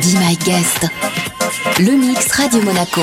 Be My Guest. Le mix Radio Monaco.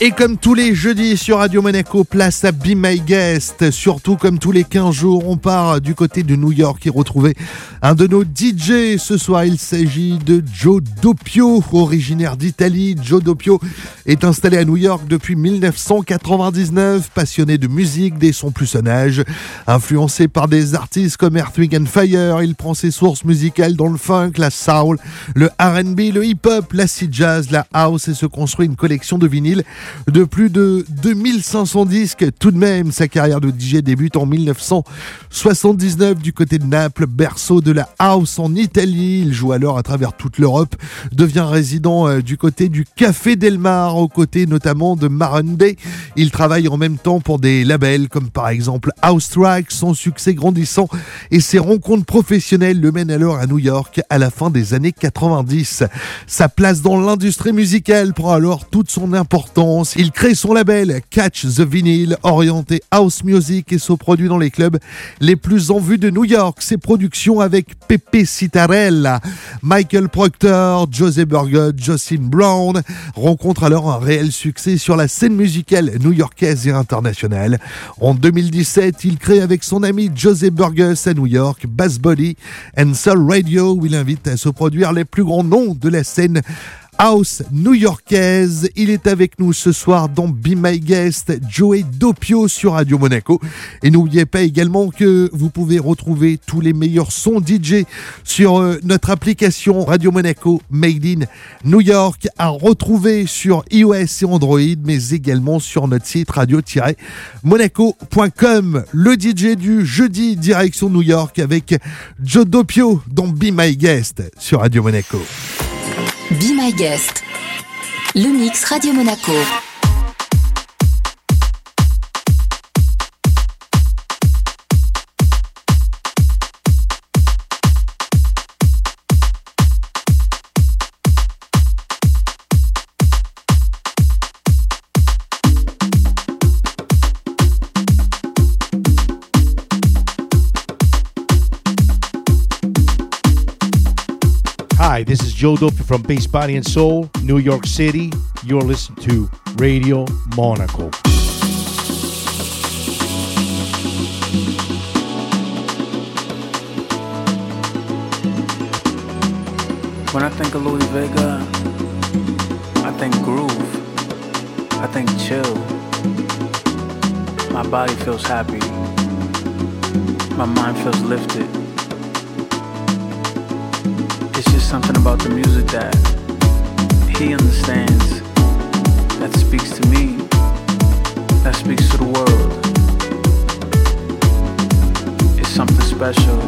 Et comme tous les jeudis sur Radio Monaco, place à Be My Guest. Surtout comme tous les 15 jours, on part du côté de New York et retrouver un de nos DJ. Ce soir, il s'agit de Joe Doppio, originaire d'Italie. Joe Doppio est installé à New York depuis 1999, passionné de musique dès son plus son âge. Influencé par des artistes comme Earth, and Fire, il prend ses sources musicales dans le funk, la soul, le R&B, le hip-hop, l'acid jazz, la house et se construit une collection de vinyles de plus de 2500 disques. Tout de même, sa carrière de DJ débute en 1979 du côté de Naples, berceau de la house en Italie. Il joue alors à travers toute l'Europe, devient résident euh, du côté du Café Del Mar, aux côtés notamment de Maron Day. Il travaille en même temps pour des labels comme par exemple House Track, son succès grandissant et ses rencontres professionnelles le mènent alors à New York à la fin des années 90. Sa place dans l'industrie musicale prend alors toute son importance. Il crée son label Catch the Vinyl, orienté house music et se produit dans les clubs les plus en vue de New York. Ses productions avec Pepe Citarella, Michael Proctor, José Burger, Jocelyn Brown rencontrent alors un réel succès sur la scène musicale new-yorkaise et internationale. En 2017, il crée avec son ami José Burgess à New York Bass Body and Soul Radio où il invite à se produire les plus grands noms de la scène house new-yorkaise. Il est avec nous ce soir dans Be My Guest, Joey Doppio sur Radio Monaco. Et n'oubliez pas également que vous pouvez retrouver tous les meilleurs sons DJ sur euh, notre application Radio Monaco Made in New York à retrouver sur iOS et Android, mais également sur notre site radio-monaco.com. Le DJ du jeudi direction New York avec Joe Doppio dans Be My Guest sur Radio Monaco. Be My Guest. Le mix Radio Monaco. This is Joe Dopey from Bass Body and Soul, New York City. You're listening to Radio Monaco. When I think of Louis Vega, I think groove. I think chill. My body feels happy. My mind feels lifted. Something about the music that he understands, that speaks to me, that speaks to the world. It's something special.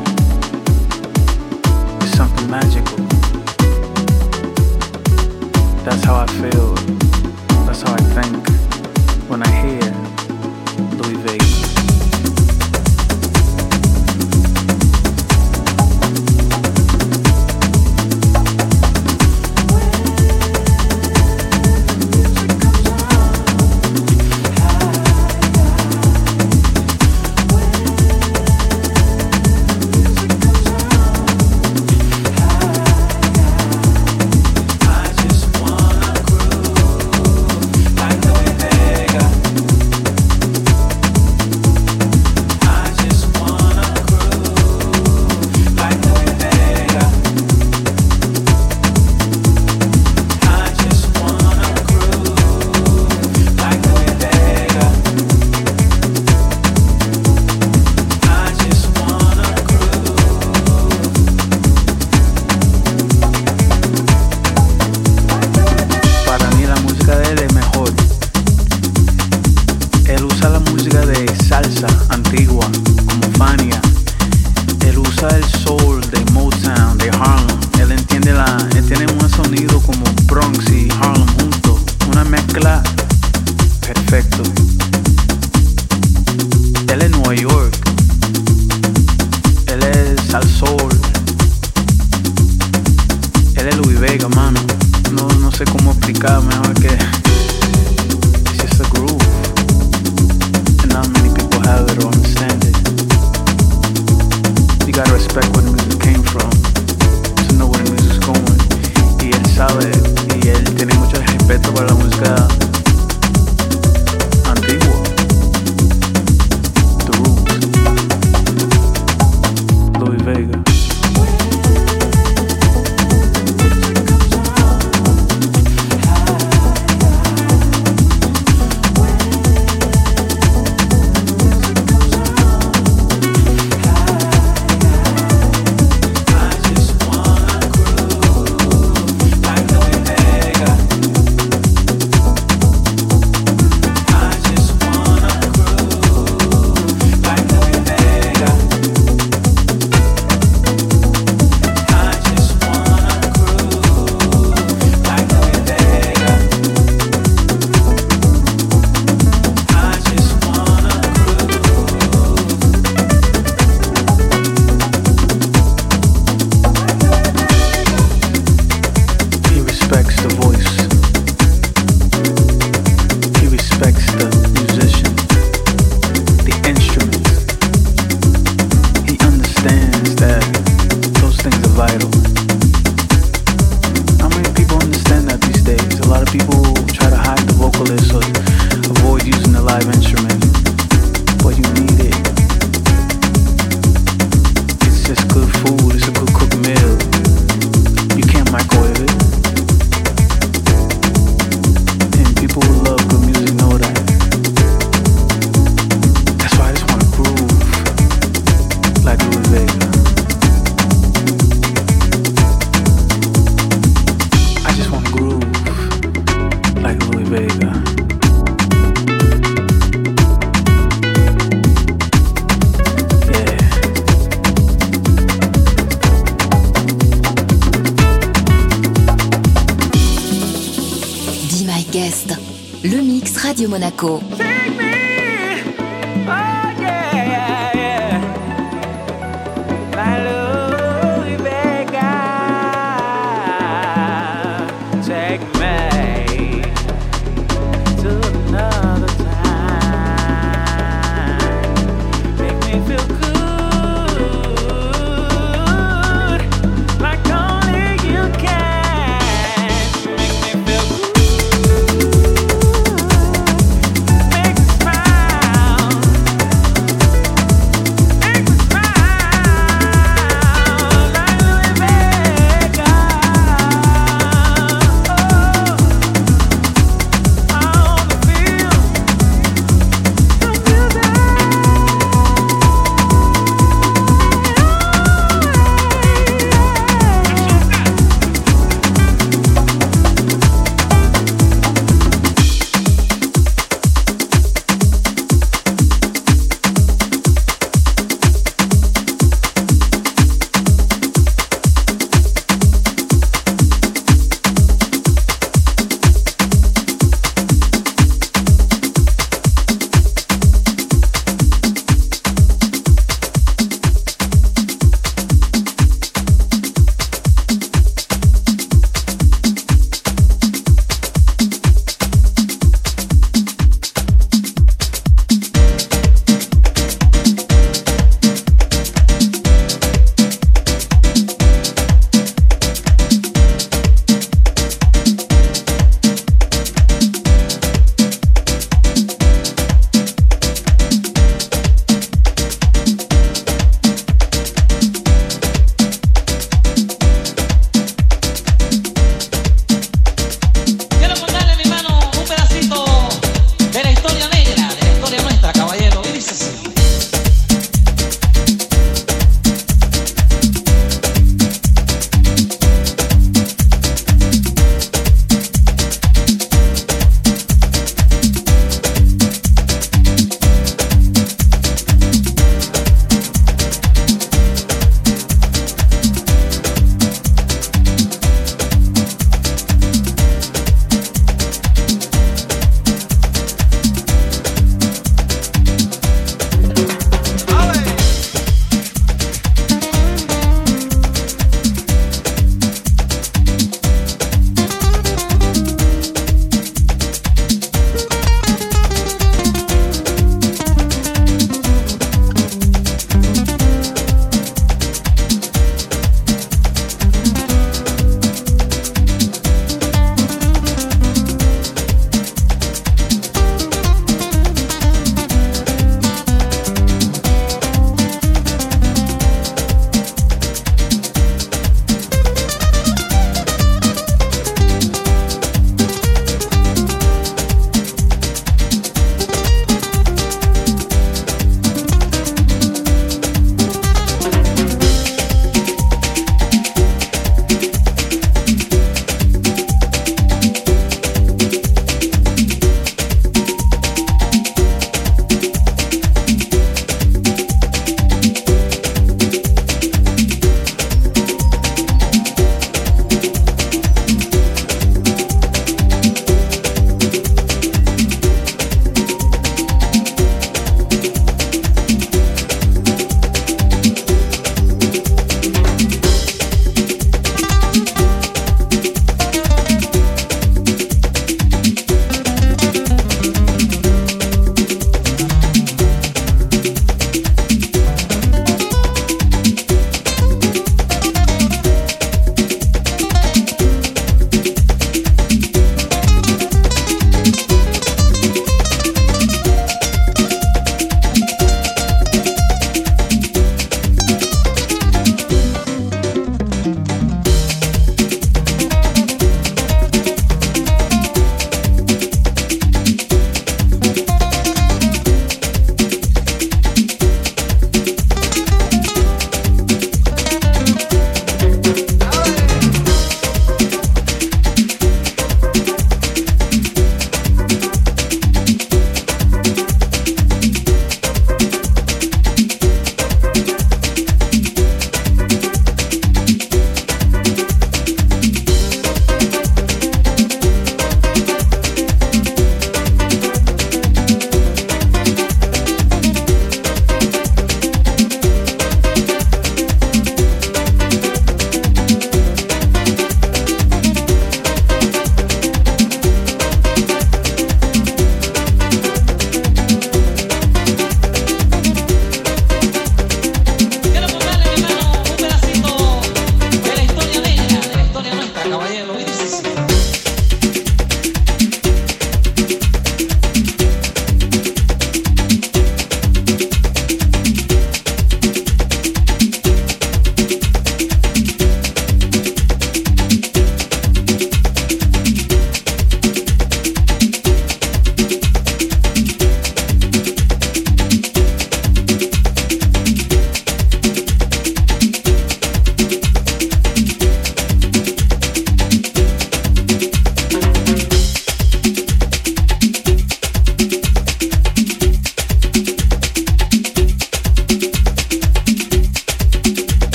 It's something magical. That's how I feel. That's how I think when I hear Louis Vega.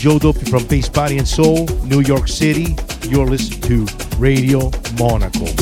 Joe Dopey from Bass Body and Soul, New York City. You're listening to Radio Monaco.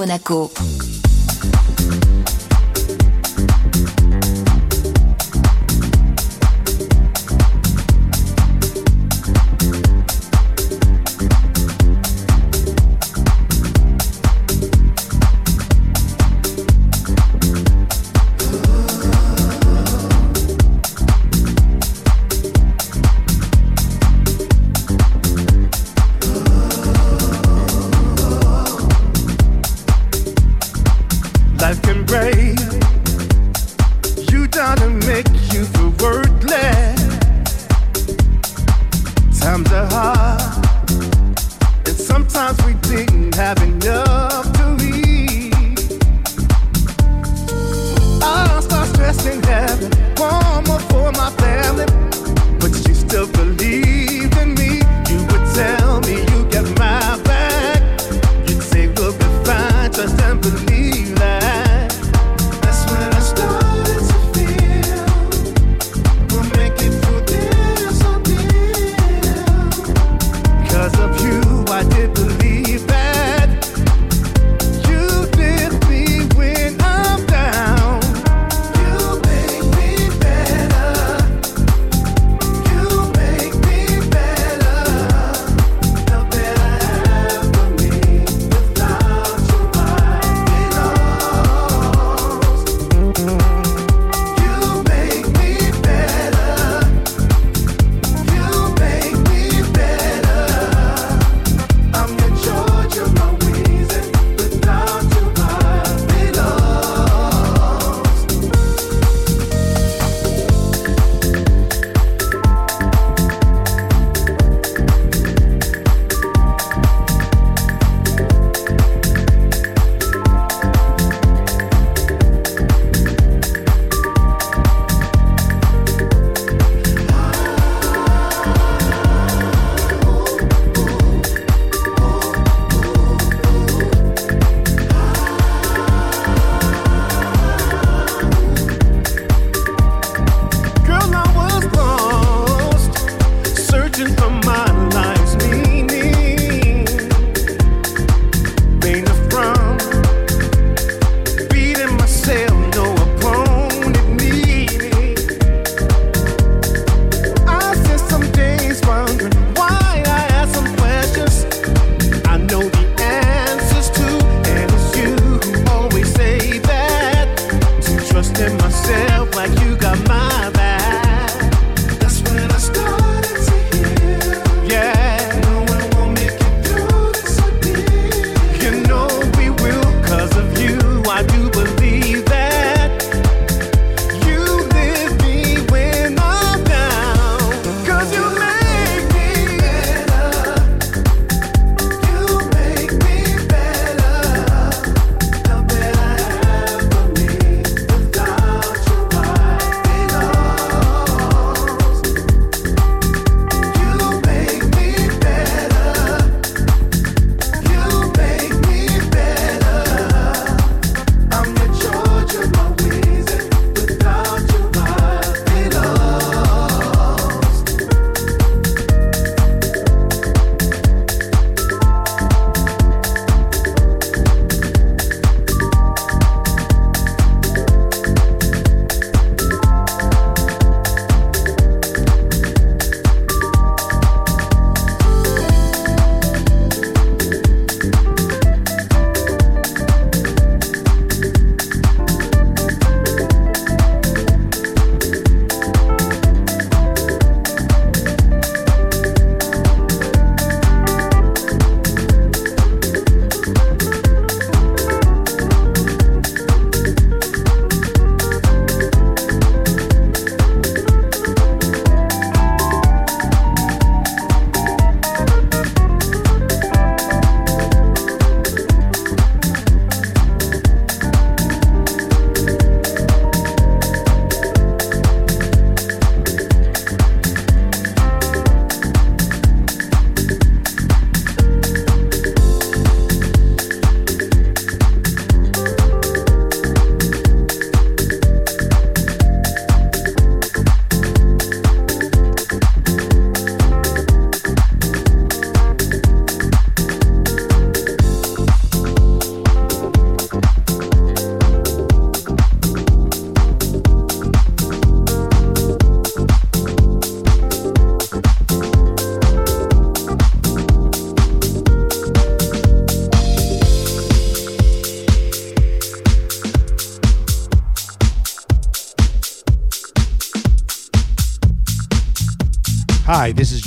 Monaco.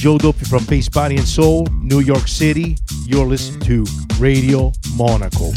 Joe Dopey from Bass Body and Soul, New York City. You're listening to Radio Monaco.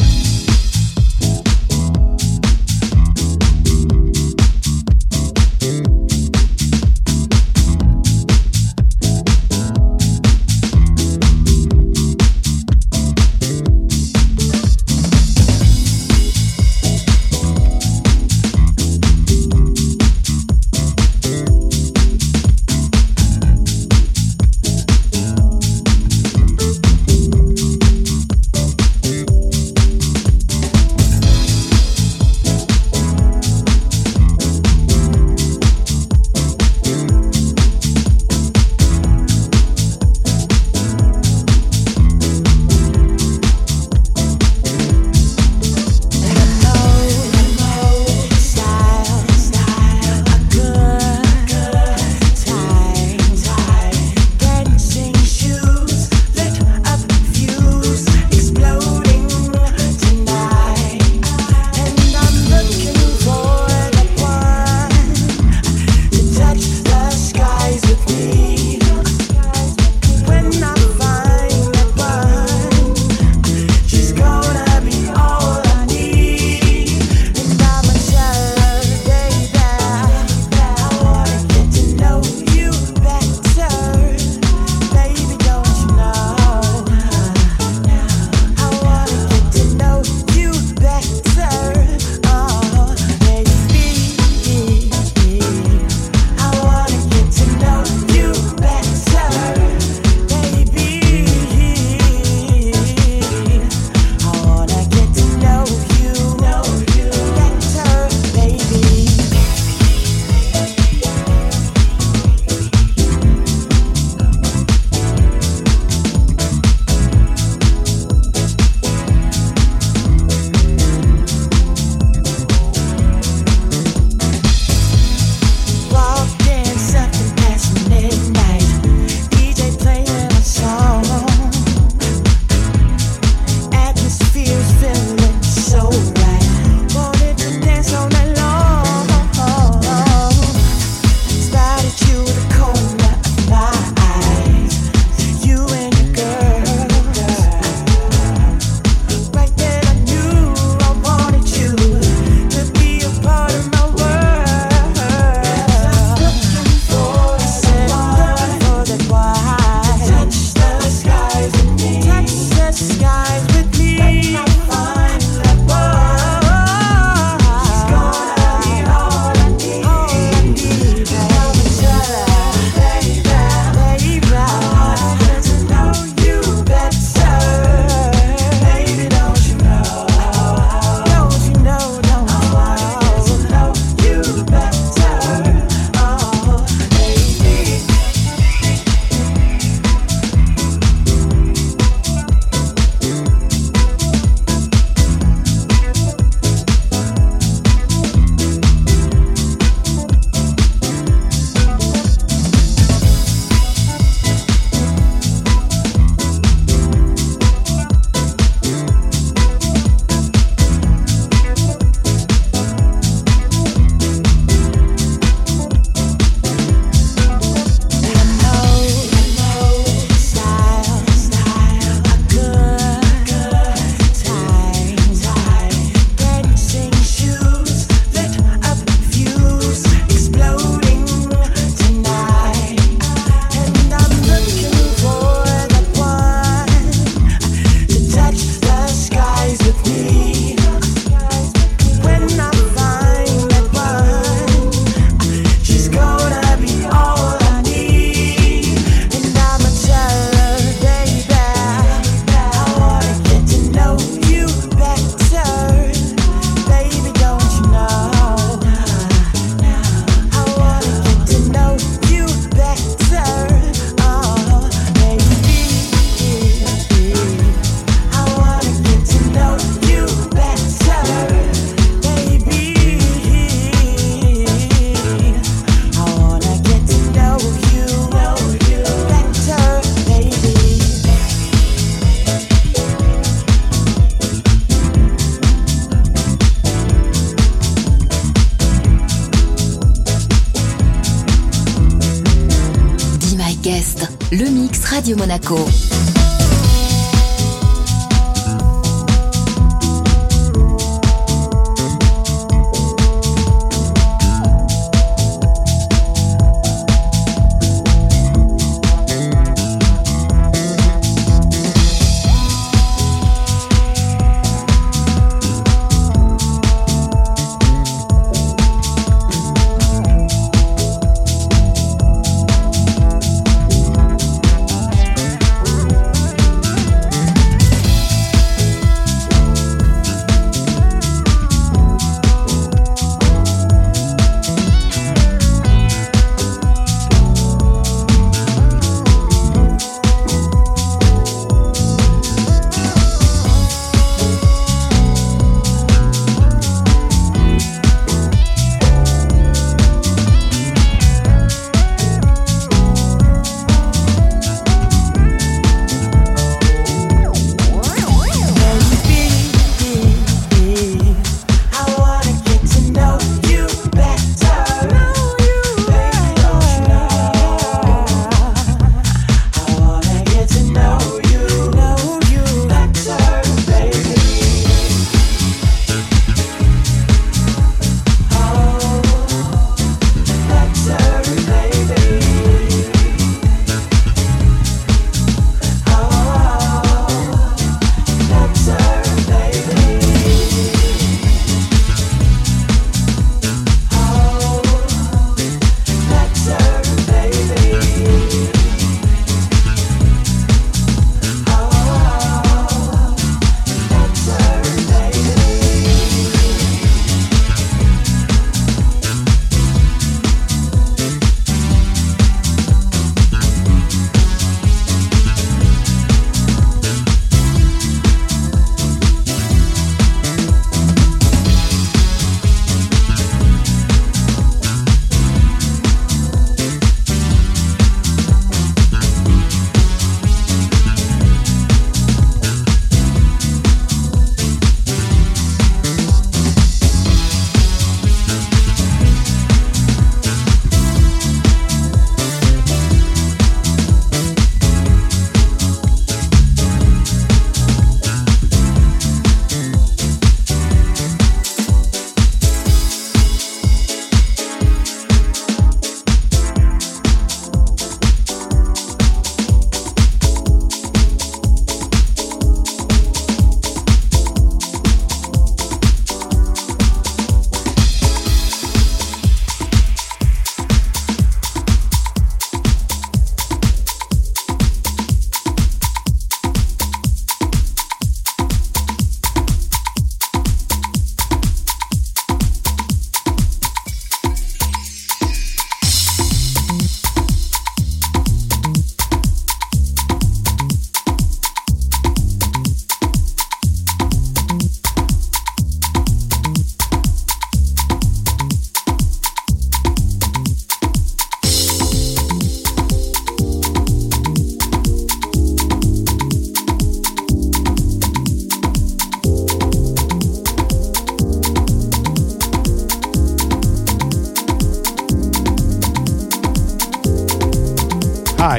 Monaco.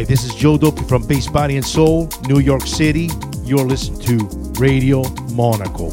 This is Joe Dope from Bass Body and Soul, New York City. You're listening to Radio Monaco.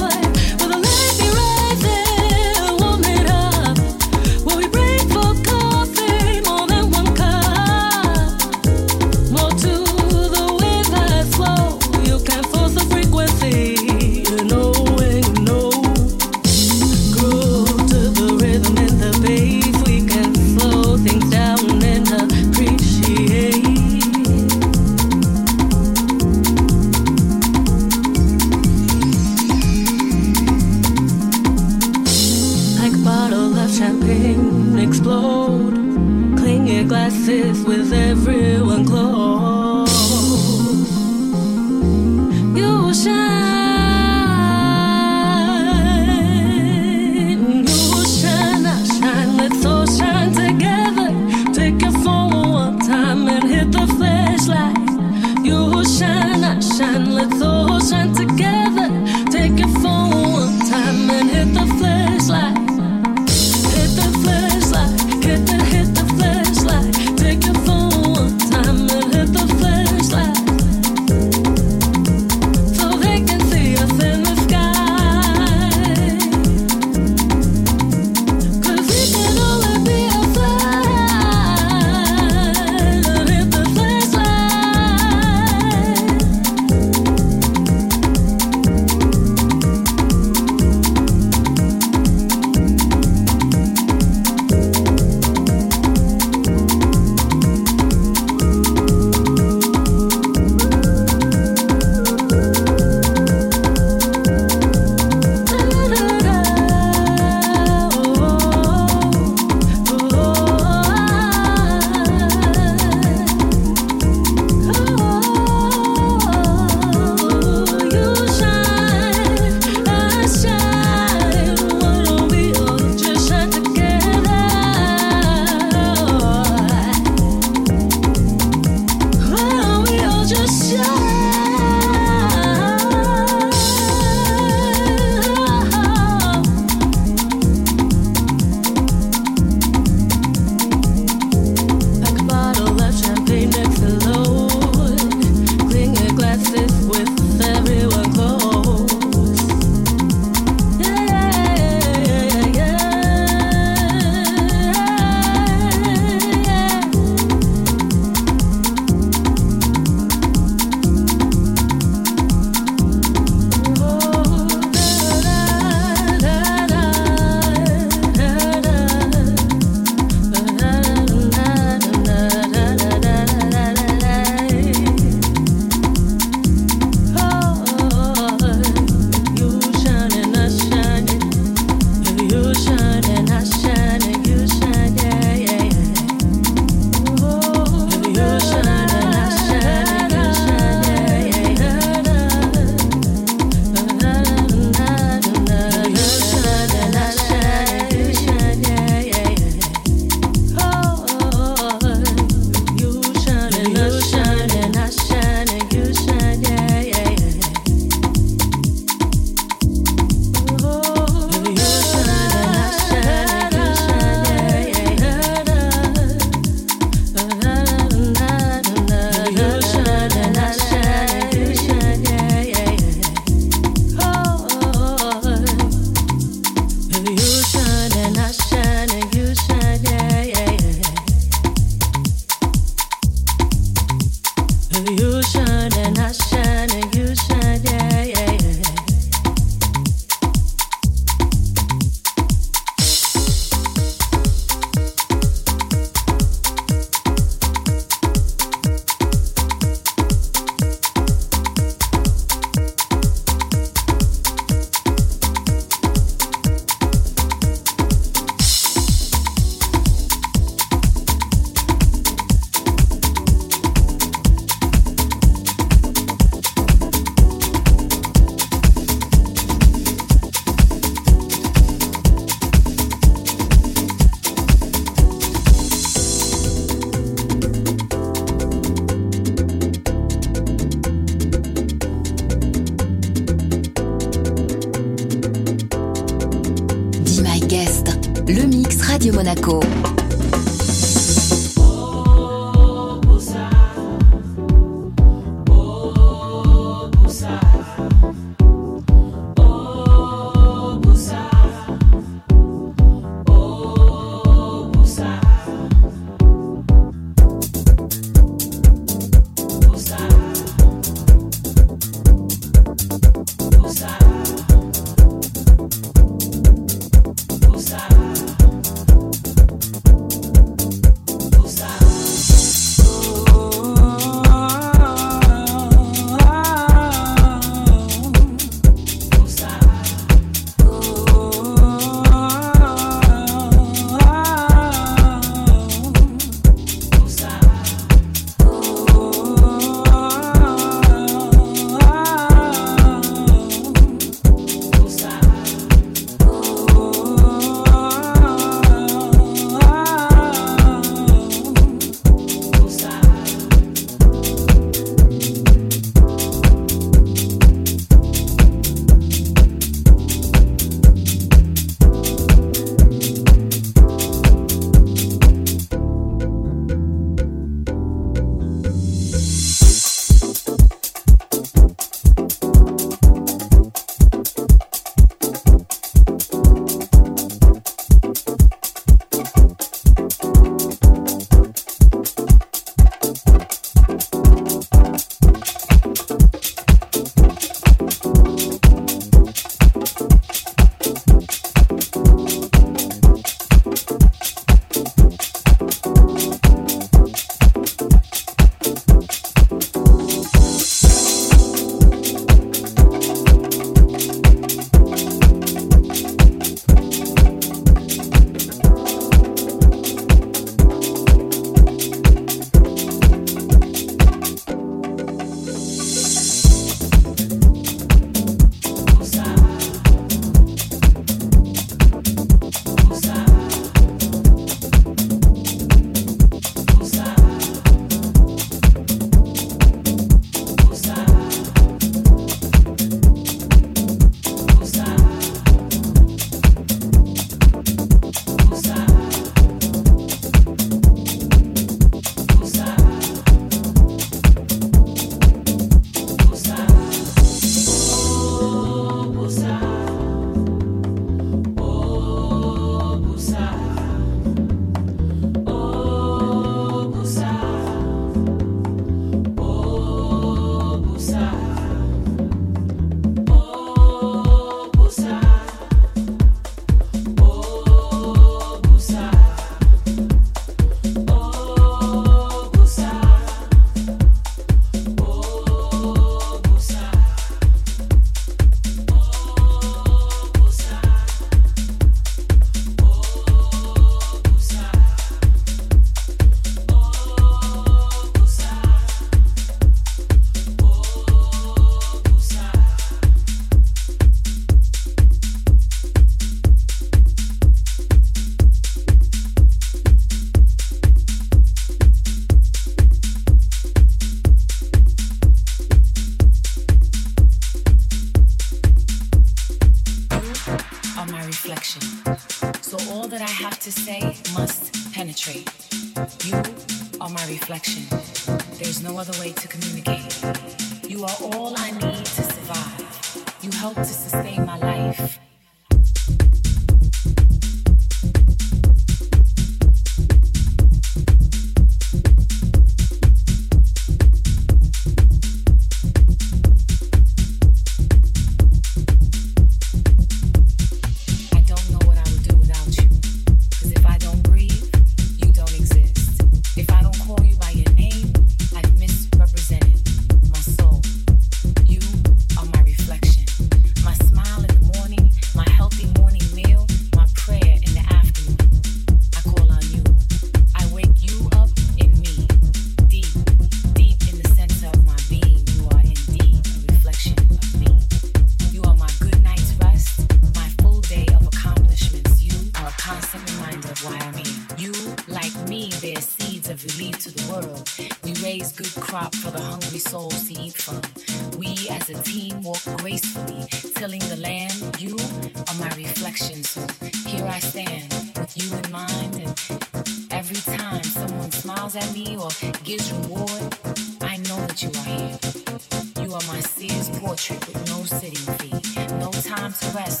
here I stand with you in mind. And every time someone smiles at me or gives reward, I know that you are here. You are my seer's portrait with no sitting fee, no time to rest.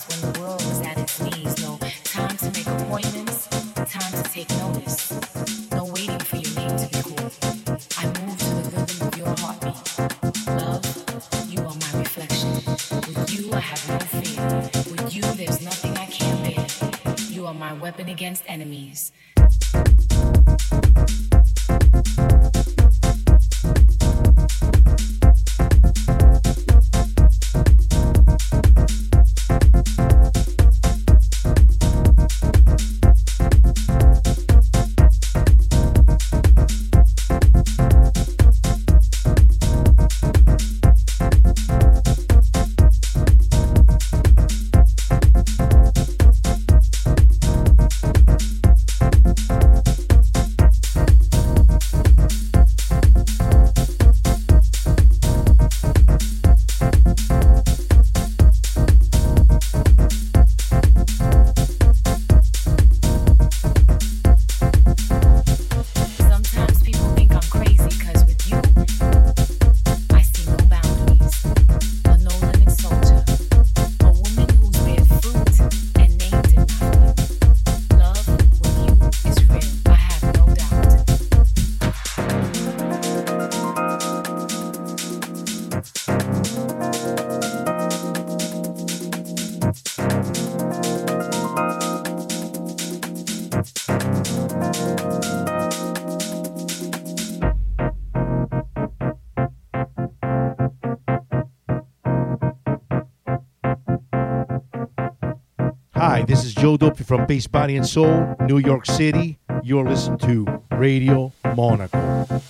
against enemies. Hi, this is Joe Dopey from Base Body and Soul, New York City. You're listening to Radio Monaco.